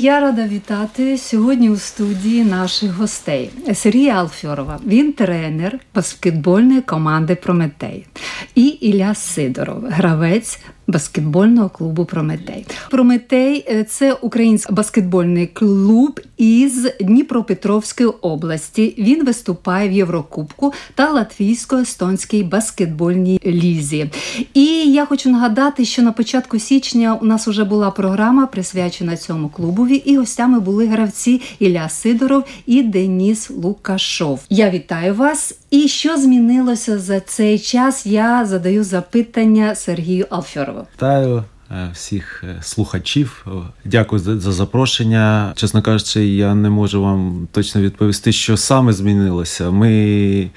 Я рада вітати сьогодні у студії наших гостей. Сергія Алфьорова, він тренер баскетбольної команди Прометей, і Ілля Сидоров, гравець баскетбольного клубу Прометей. Прометей е, це український баскетбольний клуб із Дніпропетровської області. Він виступає в Єврокубку та Латвійсько-естонській баскетбольній лізі. І я хочу нагадати, що на початку січня у нас вже була програма присвячена цьому клубові, і гостями були гравці Ілля Сидоров і Деніс Лукашов. Я вітаю вас. І що змінилося за цей час? Я задаю запитання Сергію Алфьорову. Вітаю е, всіх е, слухачів. Дякую за запрошення. Чесно кажучи, я не можу вам точно відповісти, що саме змінилося. Ми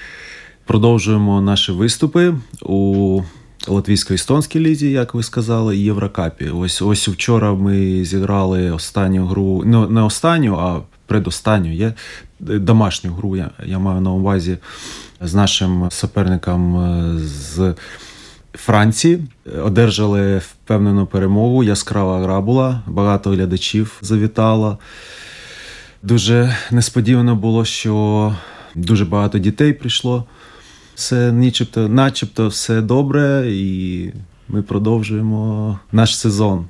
продовжуємо наші виступи у Латвійсько-естонській лізі, як ви сказали, і Єврокапі. Ось ось вчора ми зіграли останню гру, ну не останню, а предостанню. Є домашню гру. Я, я маю на увазі з нашим суперником е, з. Франції одержали впевнену перемогу. Яскрава гра була, багато глядачів завітало. Дуже несподівано було, що дуже багато дітей прийшло. Все начебто, начебто все добре, і ми продовжуємо наш сезон.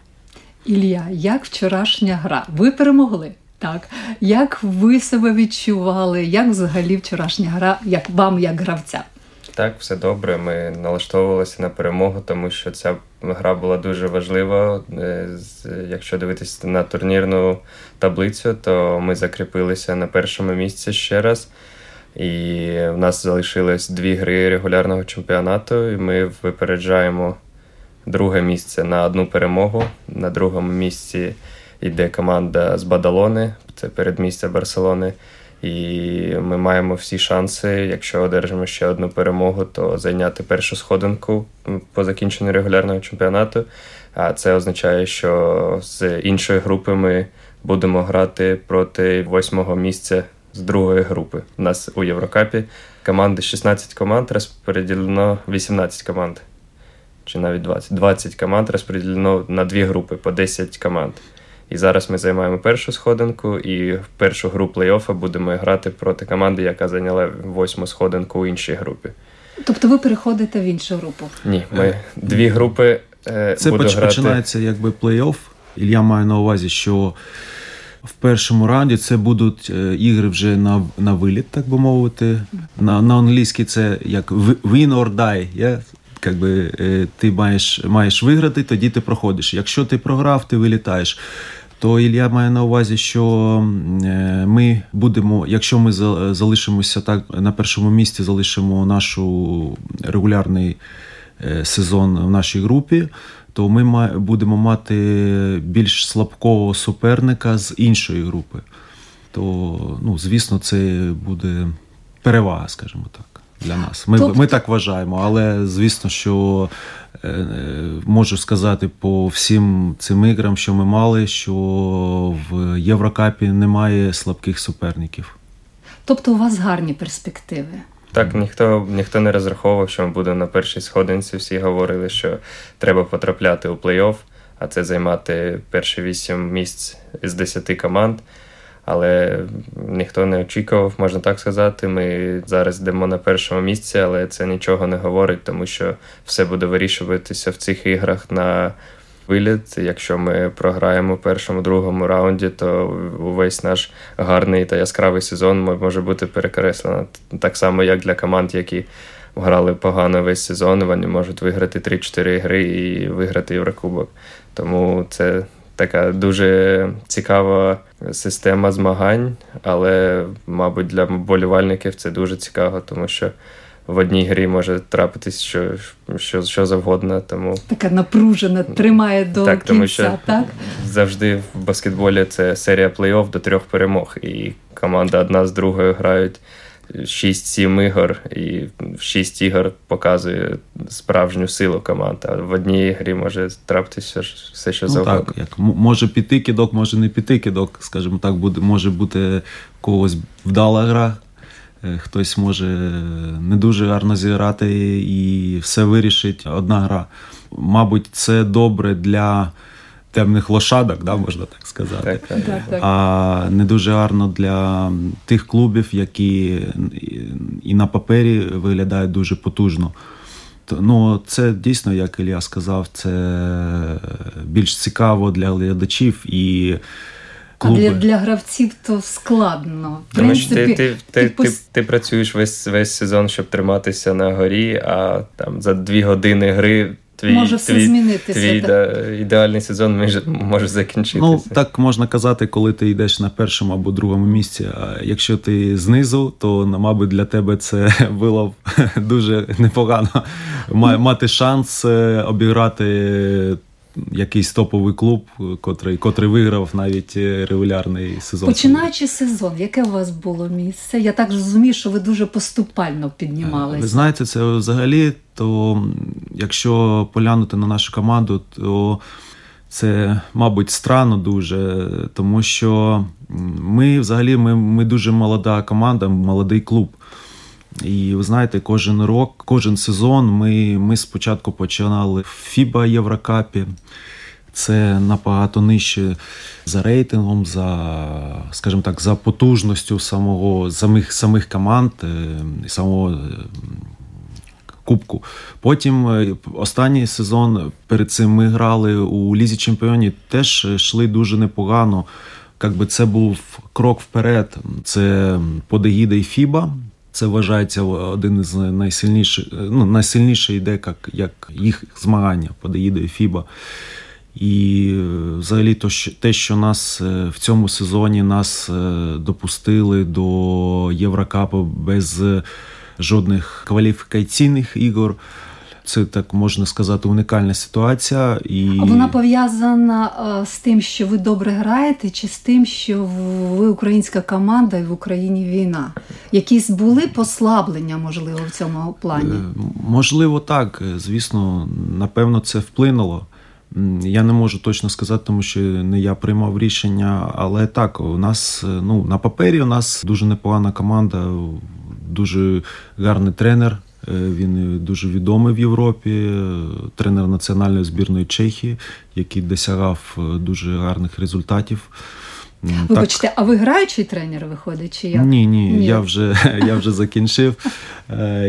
Ілля, як вчорашня гра? Ви перемогли? Так, як ви себе відчували? Як взагалі вчорашня гра, як вам, як гравця? Так, все добре. Ми налаштовувалися на перемогу, тому що ця гра була дуже важлива. Е, якщо дивитися на турнірну таблицю, то ми закріпилися на першому місці ще раз. І в нас залишилось дві гри регулярного чемпіонату, і ми випереджаємо друге місце на одну перемогу. На другому місці йде команда з Бадалони, це передмістя Барселони. І ми маємо всі шанси, якщо одержимо ще одну перемогу, то зайняти першу сходинку по закінченню регулярного чемпіонату. А це означає, що з іншої групи ми будемо грати проти восьмого місця з другої групи. У нас у Єврокапі команди 16 команд розподілено 18 команд. Чи навіть 20. 20 команд розподілено на дві групи по 10 команд. І зараз ми займаємо першу сходинку, і в першу гру плей-оффа будемо грати проти команди, яка зайняла восьму сходинку у іншій групі. Тобто ви переходите в іншу групу? Ні, ми дві групи. Е, Це буду починається грати. якби плей-офф. І я маю на увазі, що в першому раунді це будуть е, ігри вже на на виліт, так би мовити. На на англійській це як win or die. Yeah? Якби е, ти маєш маєш виграти, тоді ти проходиш. Якщо ти програв, ти вилітаєш. То Ілля має на увазі, що е, ми будемо, якщо ми залишимося так на першому місці, залишимо нашу регулярний сезон в нашій групі, то ми будемо мати більш слабкого суперника з іншої групи. То, ну, звісно, це буде перевага, скажімо так, для нас. Ми тобто... ми так вважаємо, але звісно, що е, можу сказати по всім цим іграм, що ми мали, що в Єврокапі немає слабких суперників. Тобто у вас гарні перспективи. Так, ніхто ніхто не розраховував, що ми будемо на першій сходинці. Всі говорили, що треба потрапляти у плей-офф, а це займати перші вісім місць з десяти команд. Але ніхто не очікував, можна так сказати. Ми зараз йдемо на першому місці, але це нічого не говорить, тому що все буде вирішуватися в цих іграх на виліт. Якщо ми програємо в першому, другому раунді, то увесь наш гарний та яскравий сезон може бути перекреслено. Так само, як для команд, які грали погано весь сезон, вони можуть виграти 3-4 гри і виграти Єврокубок. Тому це така дуже цікава система змагань, але, мабуть, для болівальників це дуже цікаво, тому що. В одній грі може трапитись що що, що завгодно. Тому така напружена, тримає до так, кінця, тому що так? Завжди в баскетболі це серія плей-офф до трьох перемог, і команда одна з другою грають 6-7 ігор, і в 6 ігор показує справжню силу команди. А в одній грі може трапитися все, що ну, завгодно. Так, як може піти кидок, може не піти кидок, скажімо так, буде, може бути когось вдала гра. Е, хтось може не дуже гарно зіграти і все вирішить одна гра. Мабуть, це добре для темних лошадок, да, можна так сказати. Так, так. Так, А не дуже гарно для тих клубів, які і на папері виглядають дуже потужно. Ну, Це дійсно, як Ілля сказав, це більш цікаво для глядачів і. Клуби. А для для гравців то складно. В Тому що ти ти, ти, ти, ти, ти працюєш весь весь сезон, щоб триматися на горі, а там за дві години гри твій може все твій, змінитися. Твій да, ідеальний сезон може, може закінчитися. Ну так можна казати, коли ти йдеш на першому або другому місці. А якщо ти знизу, то мабуть для тебе це було дуже непогано мати шанс е, обіграти якийсь топовий клуб, котрий котрий виграв навіть е, регулярний сезон. Починаючи сезон, яке у вас було місце? Я так розумію, що ви дуже поступально піднімалися. Ви знаєте, це взагалі, то якщо поглянути на нашу команду, то це, мабуть, странно дуже, тому що ми взагалі ми, ми дуже молода команда, молодий клуб. І ви знаєте, кожен рок, кожен сезон ми ми спочатку починали в Фіба Єврокапі. Це набагато нижче за рейтингом, за, скажімо так, за потужністю самого самих самих команд е, самого е, кубку. Потім е, останній сезон перед цим ми грали у Лізі Чемпіонів, теж йшли дуже непогано. Якби це був крок вперед. Це подегіда і Фіба. Це вважається один із найсильніших, ну, найсильніше йде як як їх змагання подоїде Фіба. І взагалі то, що, те, що нас е, в цьому сезоні нас е, допустили до Єврокапу без жодних кваліфікаційних ігор. Це так можна сказати унікальна ситуація. І... А вона пов'язана з тим, що ви добре граєте, чи з тим, що ви українська команда і в Україні війна? Якісь були послаблення, можливо, в цьому плані? Е, можливо, так. Звісно, напевно, це вплинуло. Я не можу точно сказати, тому що не я приймав рішення, але так, у нас ну, на папері у нас дуже непогана команда, дуже гарний тренер. Е, він дуже відомий в Європі, е, тренер національної збірної Чехії, який досягав е, дуже гарних результатів. Вибачте, так. а ви граючий тренер виходить? чи як? Ні, ні, ні. Я вже я вже закінчив.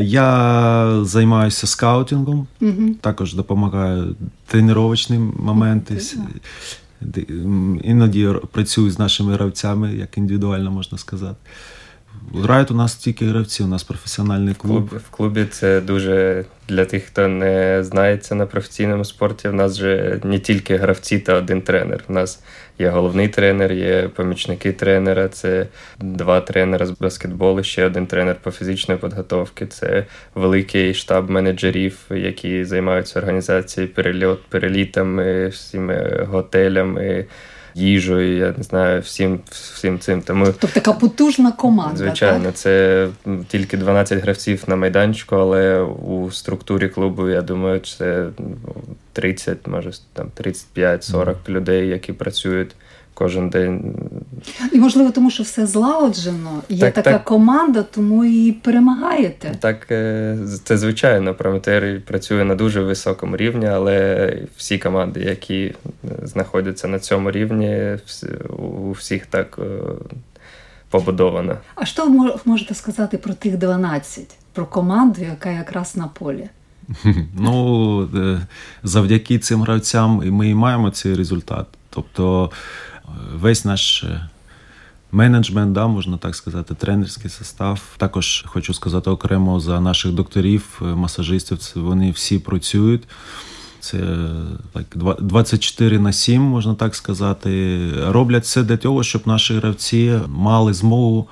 Я займаюся скаутингом, угу. також допомагаю тренувачні моменти. Іноді працюю з нашими гравцями, як індивідуально можна сказати. Грають у нас тільки гравці, у нас професіональний клуб. В, в клубі це дуже для тих, хто не знається на професійному спорті. У нас же не тільки гравці та один тренер. У нас є головний тренер, є помічники тренера, це два тренера з баскетболу, ще один тренер по фізичної підготовки. Це великий штаб менеджерів, які займаються організацією перельот, перелітами, всіми готелями їжею, я не знаю, всім всім цим. Тому Тобто така потужна команда. Звичайно, так? це тільки 12 гравців на майданчику, але у структурі клубу, я думаю, це 30, може там 35-40 mm. людей, які працюють кожен день. І можливо, тому що все злагоджено, є так, така так. команда, тому і перемагаєте. Так, е, це звичайно. Прометер працює на дуже високому рівні, але всі команди, які е, знаходяться на цьому рівні, у всіх так е, побудовано. А що ви можете сказати про тих 12, про команду, яка якраз на полі? Ну, завдяки цим гравцям ми і маємо цей результат. Тобто весь наш е, менеджмент, да, можна так сказати, тренерський состав. Також хочу сказати окремо за наших докторів, масажистів. Вони всі працюють. Це так, 24 на 7, можна так сказати. Роблять все для того, щоб наші гравці мали змогу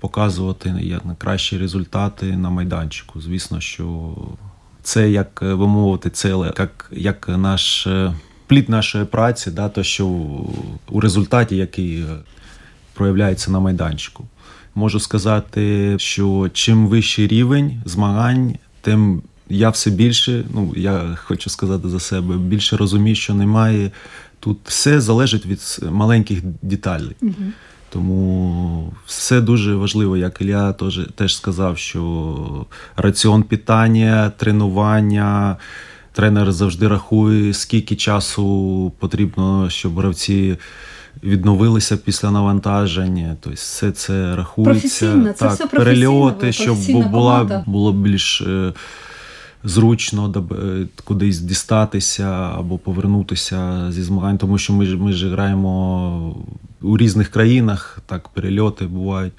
показувати як кращі результати на майданчику. Звісно, що це як би мовити, це як, як наш плід нашої праці, да, то що у результаті, який проявляється на майданчику. Можу сказати, що чим вищий рівень змагань, тим я все більше, ну я хочу сказати за себе, більше розумію, що немає. Тут все залежить від маленьких деталей. Угу. Тому все дуже важливо, як Ілля теж, теж сказав, що раціон питання, тренування. Тренер завжди рахує, скільки часу потрібно, щоб гравці відновилися після навантаження. Тобто все це рахується. Це так, все перельоти, щоб була було більш е, зручно е, кудись дістатися або повернутися зі змагань, тому що ми ж ми ж граємо у різних країнах, так перельоти бувають.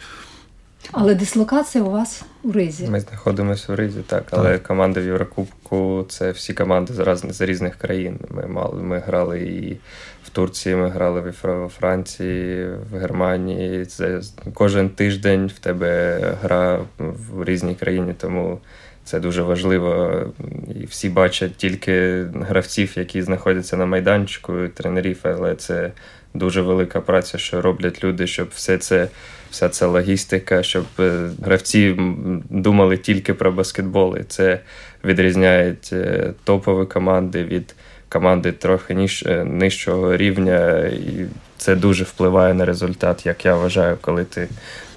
Але дислокація у вас у Ризі. Ми знаходимося у Ризі, так. Але так. команди в Єврокубку це всі команди з, з різних країн. Ми мали, ми грали і в Турції, ми грали в Франції, в Германії. Це Кожен тиждень в тебе гра в різній країні, тому це дуже важливо. І всі бачать тільки гравців, які знаходяться на майданчику, тренерів, але це дуже велика праця, що роблять люди, щоб все це, вся ця логістика, щоб е, гравці думали тільки про баскетбол. І Це відрізняє е, топові команди від команди трохи ніж, е, нижчого рівня. І це дуже впливає на результат, як я вважаю, коли ти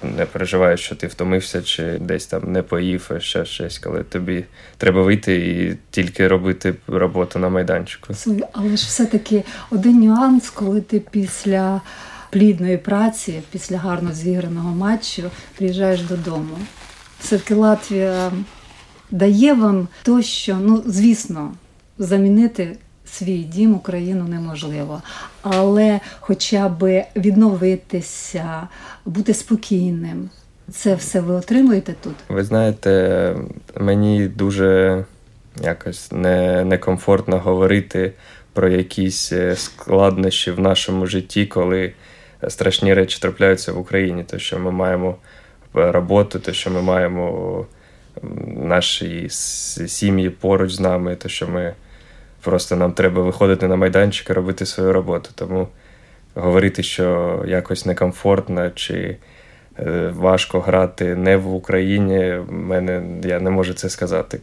не переживаєш, що ти втомився, чи десь там не поїв, ще щось, коли тобі треба вийти і тільки робити роботу на майданчику. Але ж все-таки один нюанс, коли ти після плідної праці, після гарно зіграного матчу приїжджаєш додому. Все-таки Латвія дає вам то, що, ну, звісно, замінити свій дім Україну неможливо. Але хоча б відновитися, бути спокійним. Це все ви отримуєте тут? Ви знаєте, мені дуже якось не, некомфортно говорити про якісь е, складнощі в нашому житті, коли страшні речі трапляються в Україні, то що ми маємо роботу, то що ми маємо наші сім'ї поруч з нами, то що ми Просто нам треба виходити на майданчик і робити свою роботу. Тому говорити, що якось некомфортно чи е, важко грати не в Україні, мене я не можу це сказати.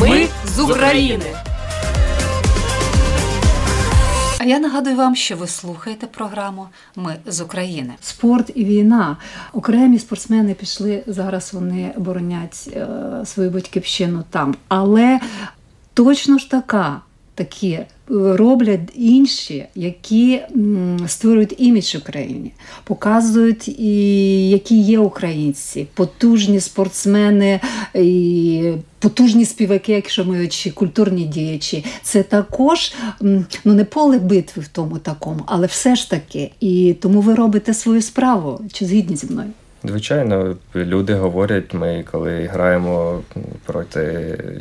Ми з України. А я нагадую вам, що ви слухаєте програму Ми з України. Спорт і війна. Окремі спортсмени пішли зараз. Вони боронять е, свою батьківщину там, але точно ж така. Такі е, роблять інші, які створюють імідж Україні, показують, і які є українці, потужні спортсмени, і потужні співаки, якщо ми культурні діячі. Це також ну не поле битви в тому такому, але все ж таки. І тому ви робите свою справу. Чи згідні зі мною? Звичайно, люди говорять, ми коли граємо проти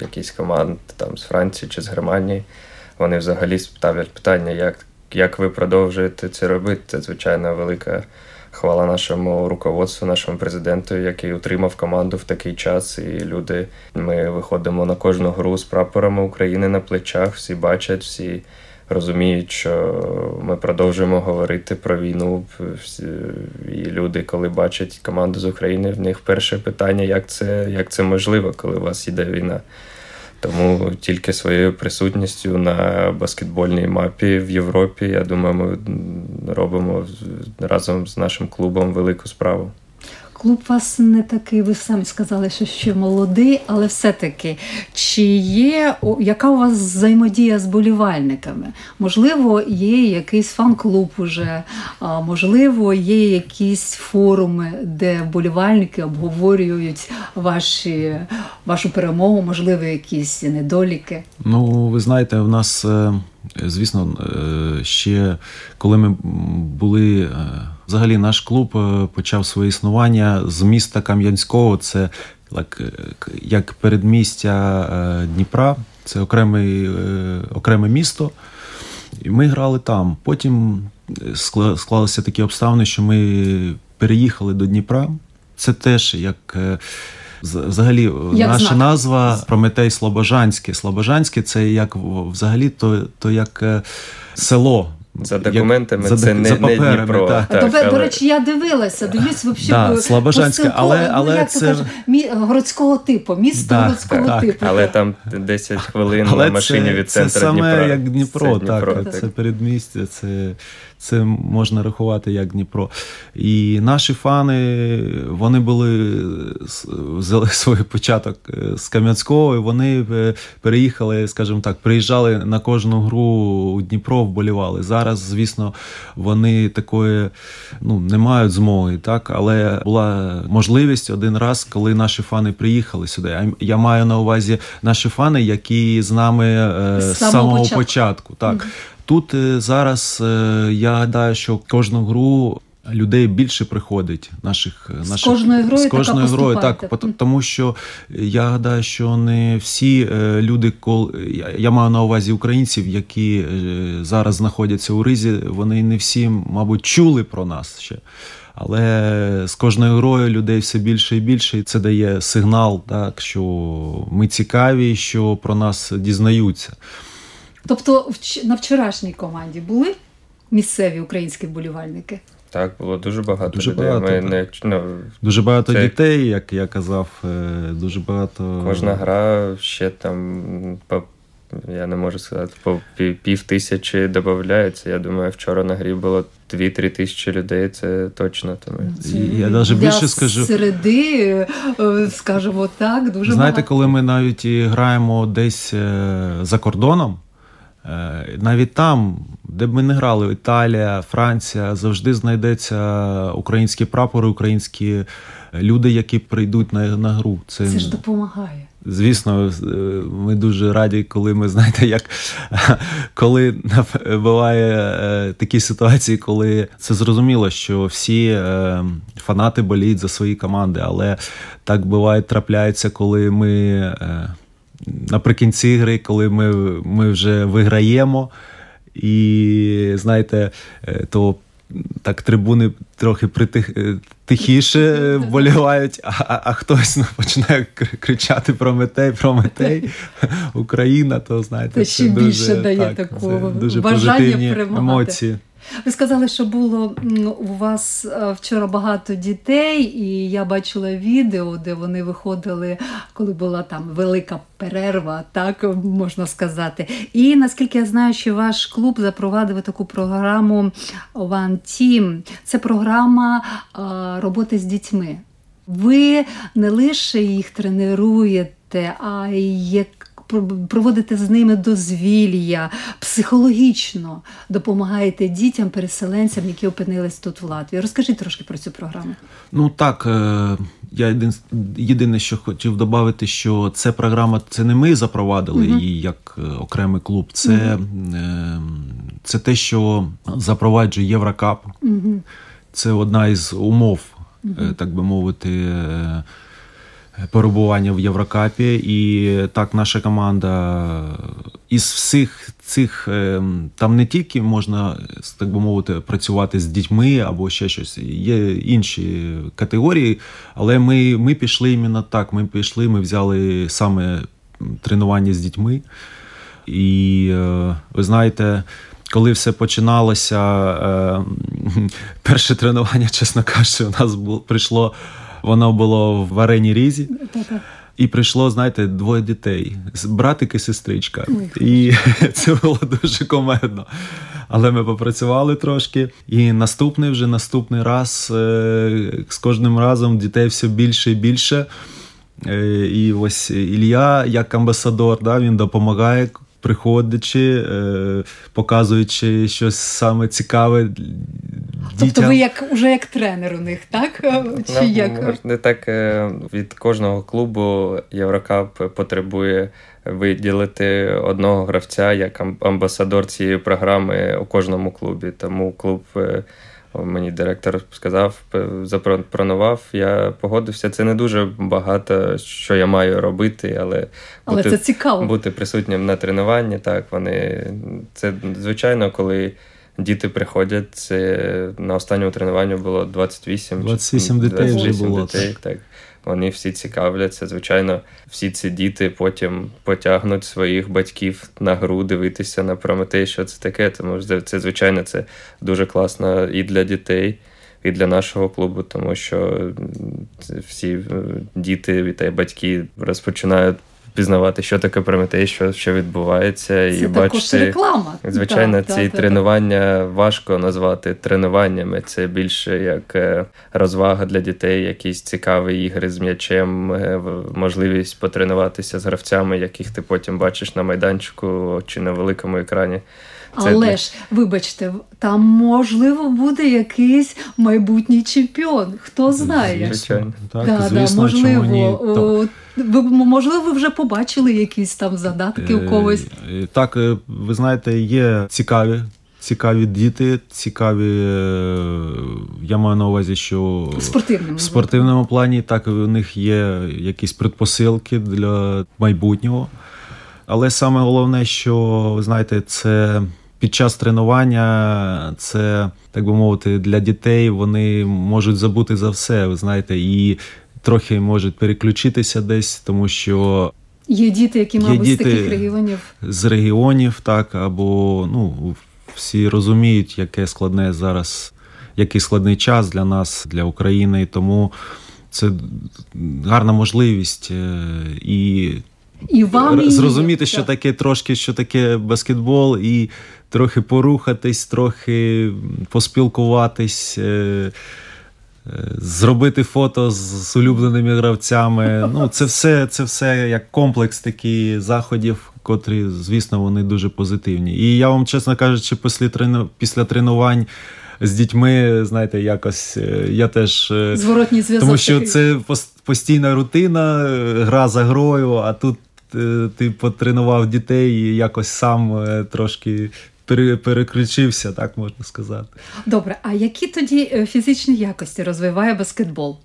якихось команд там з Франції чи з Германії, вони взагалі ставлять питання, як як ви продовжуєте це робити. Це звичайно велика хвала нашому руководству, нашому президенту, який утримав команду в такий час. І люди, ми виходимо на кожну гру з прапорами України на плечах, всі бачать, всі розуміють, що ми продовжуємо говорити про війну. І люди, коли бачать команду з України, в них перше питання, як це як це можливо, коли у вас йде війна. Тому тільки своєю присутністю на баскетбольній мапі в Європі, я думаю, ми робимо разом з нашим клубом велику справу. Клуб вас не такий, ви самі сказали, що ще молодий, але все-таки, чи є яка у вас взаємодія з болівальниками? Можливо, є якийсь фан-клуб уже, можливо, є якісь форуми, де болівальники обговорюють ваші, вашу перемогу, можливо, якісь недоліки? Ну, ви знаєте, в нас, е, звісно, е, ще коли ми були. Е, взагалі, наш клуб почав своє існування з міста Кам'янського. Це як як передмістя Дніпра, це окреме, окреме місто. І ми грали там. Потім склалися такі обставини, що ми переїхали до Дніпра. Це теж як. Взагалі, як наша знак. назва Прометей Слобожанське. Слобожанське це як взагалі то, то як е, село. За документами як, це за, не, за паперами, не Дніпро. Так. Так, Тобто, але... До речі, я дивилася, дивлюсь взагалі да, Слобожанське, але, ну, але як це... кажуть, мі... городського типу, місто да, городського так, типу. Але там 10 хвилин але на машині це, від центру Це саме Дніпра. як Дніпро, це так, Дніпро, так. це передмістя, це це можна рахувати як Дніпро. І наші фани вони були взяли свій початок е, з Кам'янського, і вони е, переїхали, скажімо так, приїжджали на кожну гру у Дніпро, вболівали. Зараз, звісно, вони такої ну, не мають змоги, так, але була можливість один раз, коли наші фани приїхали сюди. Я маю на увазі наші фани, які з нами е, з самого початку. початку так. Тут е, зараз е, я гадаю, що кожну гру. Людей більше приходить наших з наших кожною грою з кожною така грою, так тому що я гадаю, що не всі е, люди, я маю на увазі українців, які зараз знаходяться у ризі, вони не всі, мабуть, чули про нас ще. Але з кожною грою людей все більше і більше, і це дає сигнал, так що ми цікаві, що про нас дізнаються. Тобто на вчорашній команді були місцеві українські вболівальники? Так, було дуже багато дуже людей. Багато, Ми не, ну, Дуже багато це... дітей, як я казав, е, дуже багато. Кожна гра ще там по. Я не можу сказати, по пів тисячі додається. Я думаю, вчора на грі було 2-3 тисячі людей, це точно. Тому. Це я навіть більше скажу. Середи, е, скажімо так, дуже Знаєте, багато. коли ми навіть граємо десь е, за кордоном. Е, навіть там, де б ми не грали, Італія, Франція, завжди знайдеться українські прапори, українські люди, які прийдуть на на гру. Це, Це ж допомагає. Звісно, е, ми дуже раді, коли ми знаєте, як коли буває е, такі ситуації, коли це зрозуміло, що всі фанати боліють за свої команди, але так буває, трапляється, коли ми наприкінці гри, коли ми ми вже виграємо, і знаєте, е, то так трибуни трохи притих, е, тихіше вболівають, а, а, а хтось ну, починає кричати про Метей, про Метей, Україна, то знаєте, це ще дуже, більше дає так, такого дуже бажання позитивні перемагати. емоції. Ви сказали, що було у вас е, вчора багато дітей, і я бачила відео, де вони виходили, коли була там велика перерва, так можна сказати. І наскільки я знаю, що ваш клуб запровадив таку програму One Team. Це програма роботи з дітьми. Ви не лише їх тренуєте, а й проводите з ними дозвілля, психологічно допомагаєте дітям, переселенцям, які опинились тут в Латвії. Розкажіть трошки про цю програму. Ну так. Е, я єдине, що хотів додати, що це програма, це не ми запровадили uh-huh. її як е, окремий клуб. Це uh-huh. це те, що запроваджує Єврокап. Uh-huh. Це одна із умов, так би мовити перебування в Єврокапі. І так, наша команда із всіх цих е, там не тільки можна, так би мовити, працювати з дітьми або ще щось. Є інші категорії, але ми ми пішли іменно так. Ми пішли, ми взяли саме тренування з дітьми. І е, ви знаєте. Коли все починалося, е, перше тренування, чесно кажучи, у нас було, прийшло Воно було в арені Різі. І прийшло, знаєте, двоє дітей: братик і сестричка. І це було дуже комедно. Але ми попрацювали трошки. І наступний вже наступний раз е, з кожним разом дітей все більше і більше. Е, і ось Ілля, як амбасадор, да, він допомагає. Приходячи, е, показуючи щось саме цікаве. Тобто ви як уже як тренер у них, так? Чи Ну, як? можна так е, від кожного клубу Єврокап потребує виділити одного гравця як ам- амбасадор цієї програми у кожному клубі. Тому клуб е, мені директор сказав, запропонував. Я погодився. Це не дуже багато, що я маю робити, але Але бути, це цікаво. бути присутнім на тренуванні. Так, вони це звичайно, коли. Діти приходять, це на останньому тренуванні було 28. чи 28 дітей вже було. дітей, так. Вони всі цікавляться. Звичайно, всі ці діти потім потягнуть своїх батьків на гру дивитися на Прометей, що це таке. Тому що це, звичайно, це дуже класно і для дітей, і для нашого клубу, тому що всі е, діти та батьки розпочинають пізнавати, що таке Прометей, що, що відбувається, і Це бачити. реклама. Звичайно, да, ці да, тренування тренування важко назвати тренуваннями. Це більше як е, розвага для дітей, якісь цікаві ігри з м'ячем, е, можливість потренуватися з гравцями, яких ти потім бачиш на майданчику чи на великому екрані. Це Але для- ж, вибачте, там можливо буде якийсь майбутній чемпіон. Хто знає? Звичайно. Так, да, звісно, да, чому ні? можливо, О, ви, можливо, ви вже побачили якісь там задатки у когось. Е, Так, е, ви знаєте, є цікаві. Цікаві діти, цікаві. е, Я маю на увазі, що В спортивному. в спортивному плані так у них є якісь предпосилки для майбутнього. Але саме головне, що ви знаєте, це під час тренування, це, так би мовити, для дітей вони можуть забути за все, ви знаєте, і трохи можуть переключитися десь, тому що Є діти, які, Є мабуть, з таких регіонів. з регіонів, так, або ну, всі розуміють, яке складне зараз, який складний час для нас, для України. Тому це гарна можливість е, і І вам зрозуміти, що таке трошки, що таке баскетбол, і трохи порухатись, трохи поспілкуватись. е, е, Зробити фото з, з улюбленими гравцями. Ну, це все, це все як комплекс такий заходів, котрі, звісно, вони дуже позитивні. І я вам, чесно кажучи, після, трену, після тренувань з дітьми, знаєте, якось е, я теж. Зворотній зв'язок. тому що це постійна рутина, гра за грою, а тут ти потренував дітей і якось сам е, трошки пере- переключився, так можна сказати. Добре, а які тоді е, фізичні якості розвиває баскетбол?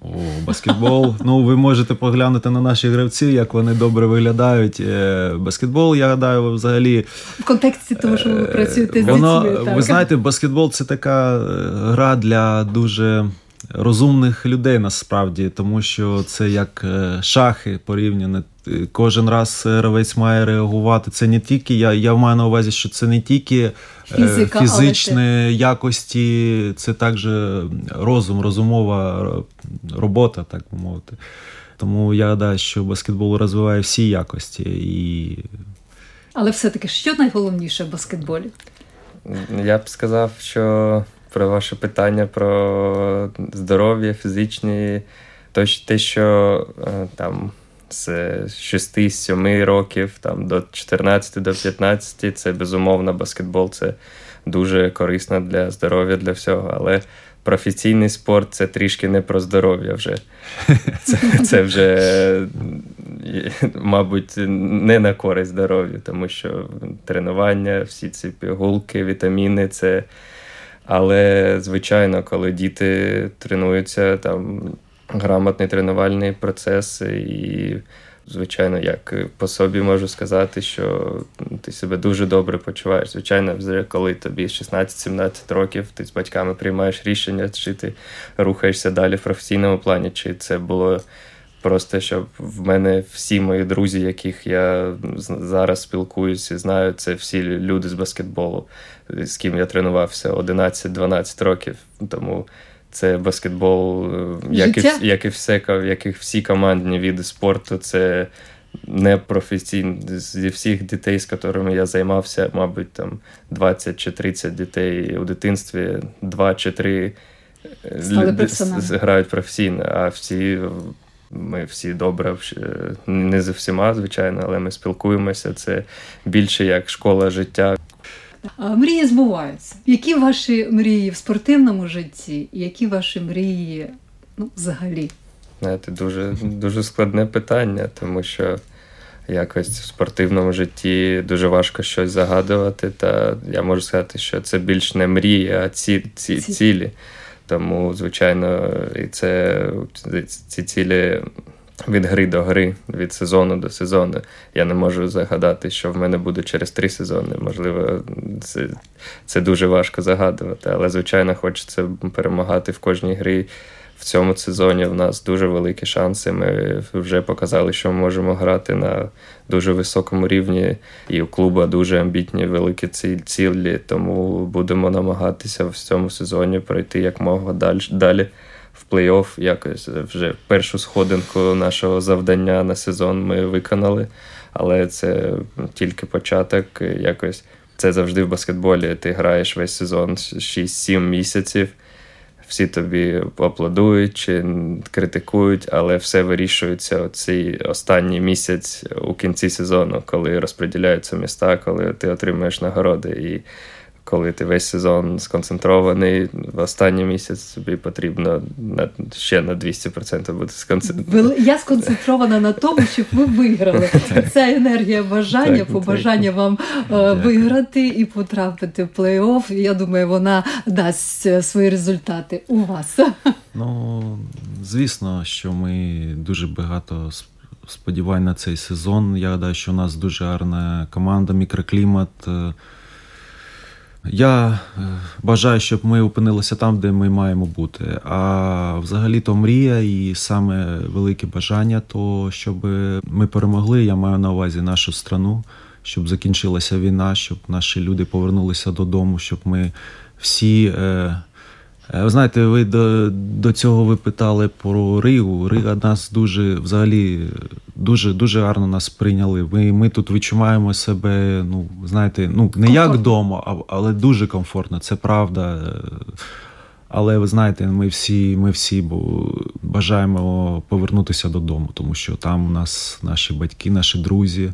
О, баскетбол. Ну, ви можете поглянути на наших гравців, як вони добре виглядають. Е, Баскетбол, я гадаю, взагалі. В контексті того, що ви працюєте з Е, дітьми. ви знаєте, баскетбол це така е, гра для дуже розумних людей насправді, тому що це як е, шахи порівняно. Е, Кожен раз гравець має реагувати. Це не тільки я, я маю на увазі, що це не тільки е, Фізика, але фізичні якості, це також розум, розумова робота, так би мовити. Тому я гадаю, що баскетбол розвиває всі якості і Але все-таки, що найголовніше в баскетболі? Я б сказав, що про ваше питання про здоров'я, фізичні, то те, що е, там з 6-7 років там, до 14 до 15, це безумовно баскетбол, це дуже корисно для здоров'я, для всього. Але професійний спорт це трішки не про здоров'я вже. Це, це вже, мабуть, не на користь здоров'ю, тому що тренування, всі ці пігулки, вітаміни, це. Але, звичайно, коли діти тренуються, там грамотний тренувальний процес, і, звичайно, як по собі можу сказати, що ти себе дуже добре почуваєш. Звичайно, вже коли тобі 16-17 років, ти з батьками приймаєш рішення, чи ти рухаєшся далі в професійному плані, чи це було. Просто щоб в мене всі мої друзі, яких я зараз спілкуюся, і знаю, це всі люди з баскетболу, з ким я тренувався 11-12 років. Тому це баскетбол, е, як і, як і все, як і всі командні види спорту. Це не професійно зі всіх дітей, з якими я займався, мабуть, там 20 чи 30 дітей у дитинстві, 2 чи 3 грають професійно, а всі. Ми всі добре, не з всіма, звичайно, але ми спілкуємося. Це більше як школа життя. Мрії збуваються. Які ваші мрії в спортивному житті, які ваші мрії ну, взагалі? Знаєте, дуже дуже складне питання, тому що якось в спортивному житті дуже важко щось загадувати. Та я можу сказати, що це більш не мрії, а ці, ці цілі. Тому, звичайно, і це ці цілі від гри до гри, від сезону до сезону. Я не можу загадати, що в мене буде через три сезони. Можливо, це це дуже важко загадувати, але, звичайно, хочеться перемагати в кожній грі в цьому сезоні в нас дуже великі шанси. Ми вже показали, що ми можемо грати на дуже високому рівні, і у клуба дуже амбітні великі цілі. Тому будемо намагатися в цьому сезоні пройти як мога далі. В плей-офф якось вже першу сходинку нашого завдання на сезон ми виконали, але це тільки початок. Якось це завжди в баскетболі. Ти граєш весь сезон 6-7 місяців всі тобі аплодують чи критикують, але все вирішується цей останній місяць у кінці сезону, коли розподіляються міста, коли ти отримуєш нагороди. І коли ти весь сезон сконцентрований, в останній місяць тобі потрібно на ще на 200% бути сконцентрованим. Я сконцентрована на тому, щоб ви виграли. Ця енергія бажання, побажання вам е, виграти і потрапити в плей-офф. Я думаю, вона дасть е, свої результати у вас. Ну, звісно, що ми дуже багато. Сподівань на цей сезон. Я гадаю, що у нас дуже гарна команда, мікроклімат. Я е, бажаю, щоб ми опинилися там, де ми маємо бути. А взагалі-то мрія і саме велике бажання, то щоб ми перемогли, я маю на увазі нашу страну, щоб закінчилася війна, щоб наші люди повернулися додому, щоб ми всі Е, ви знаєте, ви до до цього ви питали про Ригу. Рига нас дуже взагалі дуже дуже гарно нас прийняли. Ми ми тут відчуваємо себе, ну знаєте, ну не як вдома, але дуже комфортно, це правда. Але ви знаєте, ми всі ми всі бажаємо повернутися додому, тому що там у нас наші батьки, наші друзі.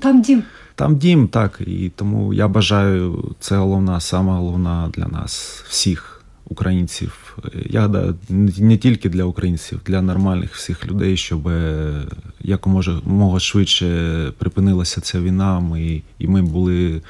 Там дім. Там дім, так. І тому я бажаю, це головна, сама головна для нас всіх українців. Я гадаю, не тільки для українців, для нормальних всіх людей, щоб е, якомога швидше припинилася ця війна. Ми і ми були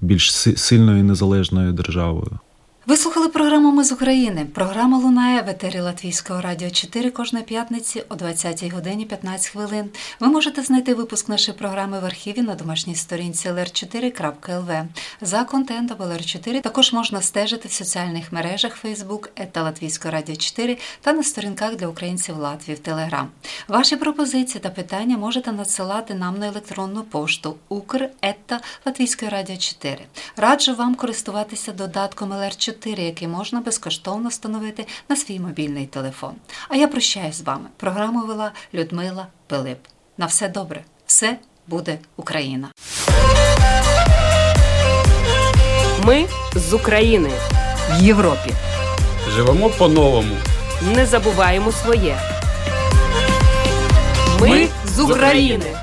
більш сильною і незалежною державою. Ви слухали програму Ми з України. Програма лунає в етері Латвійського радіо 4 кожної п'ятниці о 20 годині 15 хвилин. Ви можете знайти випуск нашої програми в архіві на домашній сторінці lr4.lv. За контентом LR4 також можна стежити в соціальних мережах Facebook ета Латвійського радіо 4 та на сторінках для українців Латвії в Телеграм. Ваші пропозиції та питання можете надсилати нам на електронну пошту ukr ета Латвійської радіо 4. Раджу вам користуватися додатком LR4 4, який можна безкоштовно встановити на свій мобільний телефон. А я прощаюсь з вами. Програму вела Людмила Пилип. На все добре, все буде Україна. Ми з України в Європі. Живемо по-новому. Не забуваємо своє. Ми з України.